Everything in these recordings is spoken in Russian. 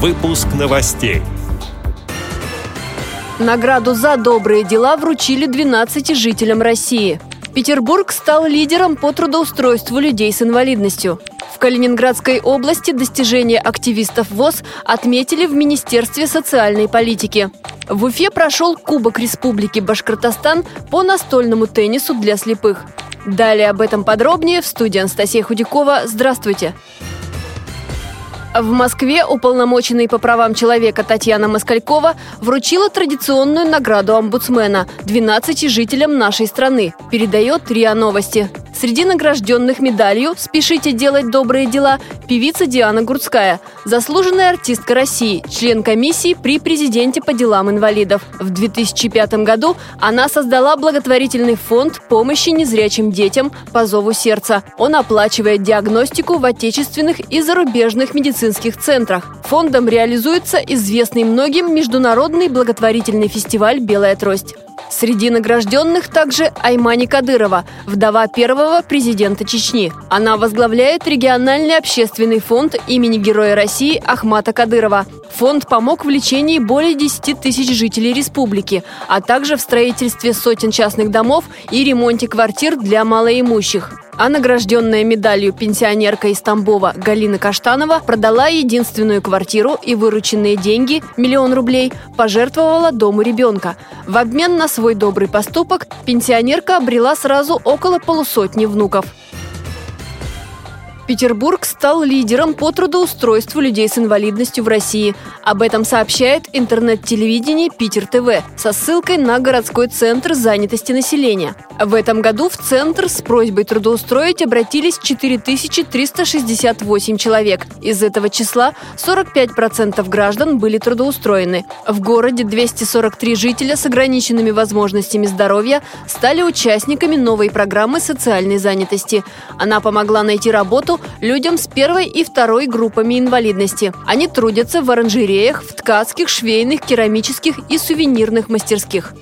Выпуск новостей. Награду за добрые дела вручили 12 жителям России. Петербург стал лидером по трудоустройству людей с инвалидностью. В Калининградской области достижения активистов ВОЗ отметили в Министерстве социальной политики. В Уфе прошел Кубок Республики Башкортостан по настольному теннису для слепых. Далее об этом подробнее в студии Анастасия Худякова. Здравствуйте! В Москве уполномоченный по правам человека Татьяна Москалькова вручила традиционную награду омбудсмена 12 жителям нашей страны, передает РИА Новости. Среди награжденных медалью «Спешите делать добрые дела» певица Диана Гурцкая, заслуженная артистка России, член комиссии при президенте по делам инвалидов. В 2005 году она создала благотворительный фонд помощи незрячим детям по зову сердца. Он оплачивает диагностику в отечественных и зарубежных медицинских центрах. Фондом реализуется известный многим международный благотворительный фестиваль «Белая трость». Среди награжденных также Аймани Кадырова, вдова первого президента Чечни. Она возглавляет региональный общественный фонд имени Героя России Ахмата Кадырова. Фонд помог в лечении более 10 тысяч жителей республики, а также в строительстве сотен частных домов и ремонте квартир для малоимущих. А награжденная медалью пенсионерка из Тамбова Галина Каштанова продала единственную квартиру и вырученные деньги, миллион рублей, пожертвовала дому ребенка. В обмен на свой добрый поступок пенсионерка обрела сразу около полусотни внуков. Петербург стал лидером по трудоустройству людей с инвалидностью в России. Об этом сообщает интернет-телевидение Питер ТВ со ссылкой на городской центр занятости населения. В этом году в центр с просьбой трудоустроить обратились 4368 человек. Из этого числа 45% граждан были трудоустроены. В городе 243 жителя с ограниченными возможностями здоровья стали участниками новой программы социальной занятости. Она помогла найти работу людям с первой и второй группами инвалидности. Они трудятся в оранжереях, в ткацких, швейных, керамических и сувенирных мастерских.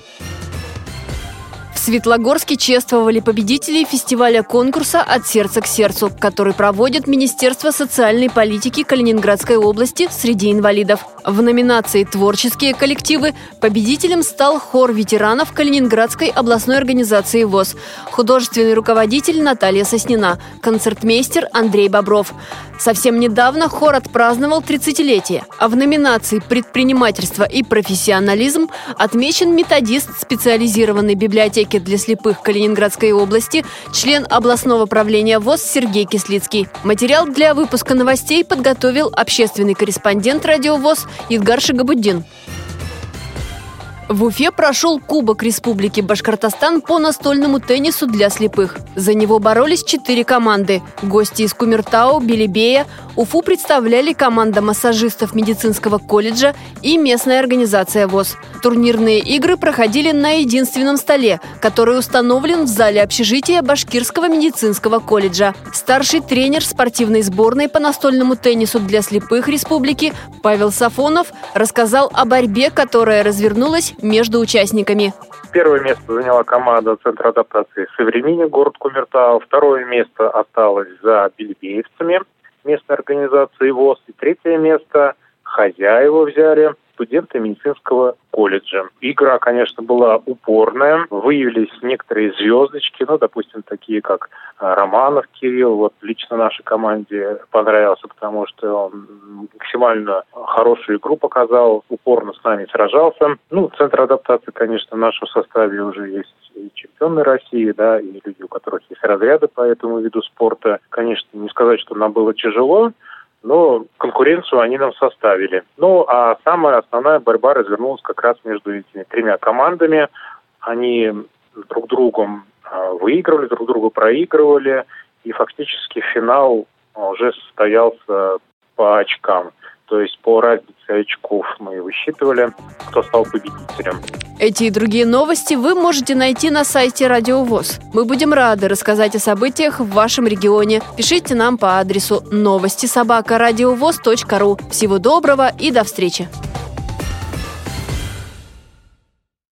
Светлогорске чествовали победителей фестиваля конкурса «От сердца к сердцу», который проводит Министерство социальной политики Калининградской области среди инвалидов. В номинации «Творческие коллективы» победителем стал хор ветеранов Калининградской областной организации ВОЗ, художественный руководитель Наталья Соснина, концертмейстер Андрей Бобров. Совсем недавно хор отпраздновал 30-летие, а в номинации «Предпринимательство и профессионализм» отмечен методист специализированной библиотеки библиотеки для слепых Калининградской области, член областного правления ВОЗ Сергей Кислицкий. Материал для выпуска новостей подготовил общественный корреспондент радио ВОЗ Идгар Шагабуддин. В Уфе прошел Кубок Республики Башкортостан по настольному теннису для слепых. За него боролись четыре команды. Гости из Кумертау, Белебея. Уфу представляли команда массажистов медицинского колледжа и местная организация ВОЗ. Турнирные игры проходили на единственном столе, который установлен в зале общежития Башкирского медицинского колледжа. Старший тренер спортивной сборной по настольному теннису для слепых республики Павел Сафонов рассказал о борьбе, которая развернулась между участниками. Первое место заняла команда Центра адаптации «Современи» город Кумертау. Второе место осталось за бельбеевцами местной организации ВОЗ. И третье место хозяева взяли студенты медицинского колледжа. Игра, конечно, была упорная. Выявились некоторые звездочки, ну, допустим, такие как а, Романов Кирилл. Вот лично нашей команде понравился, потому что он максимально хорошую игру показал, упорно с нами сражался. Ну, Центр адаптации, конечно, в нашем составе уже есть и чемпионы России, да, и люди, у которых есть разряды по этому виду спорта. Конечно, не сказать, что нам было тяжело, но конкуренцию они нам составили. Ну, а самая основная борьба развернулась как раз между этими тремя командами. Они друг другом а, выигрывали, друг другу проигрывали, и фактически финал уже состоялся по очкам. То есть по разнице очков мы высчитывали, кто стал победителем. Эти и другие новости вы можете найти на сайте Радио ВОЗ. Мы будем рады рассказать о событиях в вашем регионе. Пишите нам по адресу новости собака ру. Всего доброго и до встречи!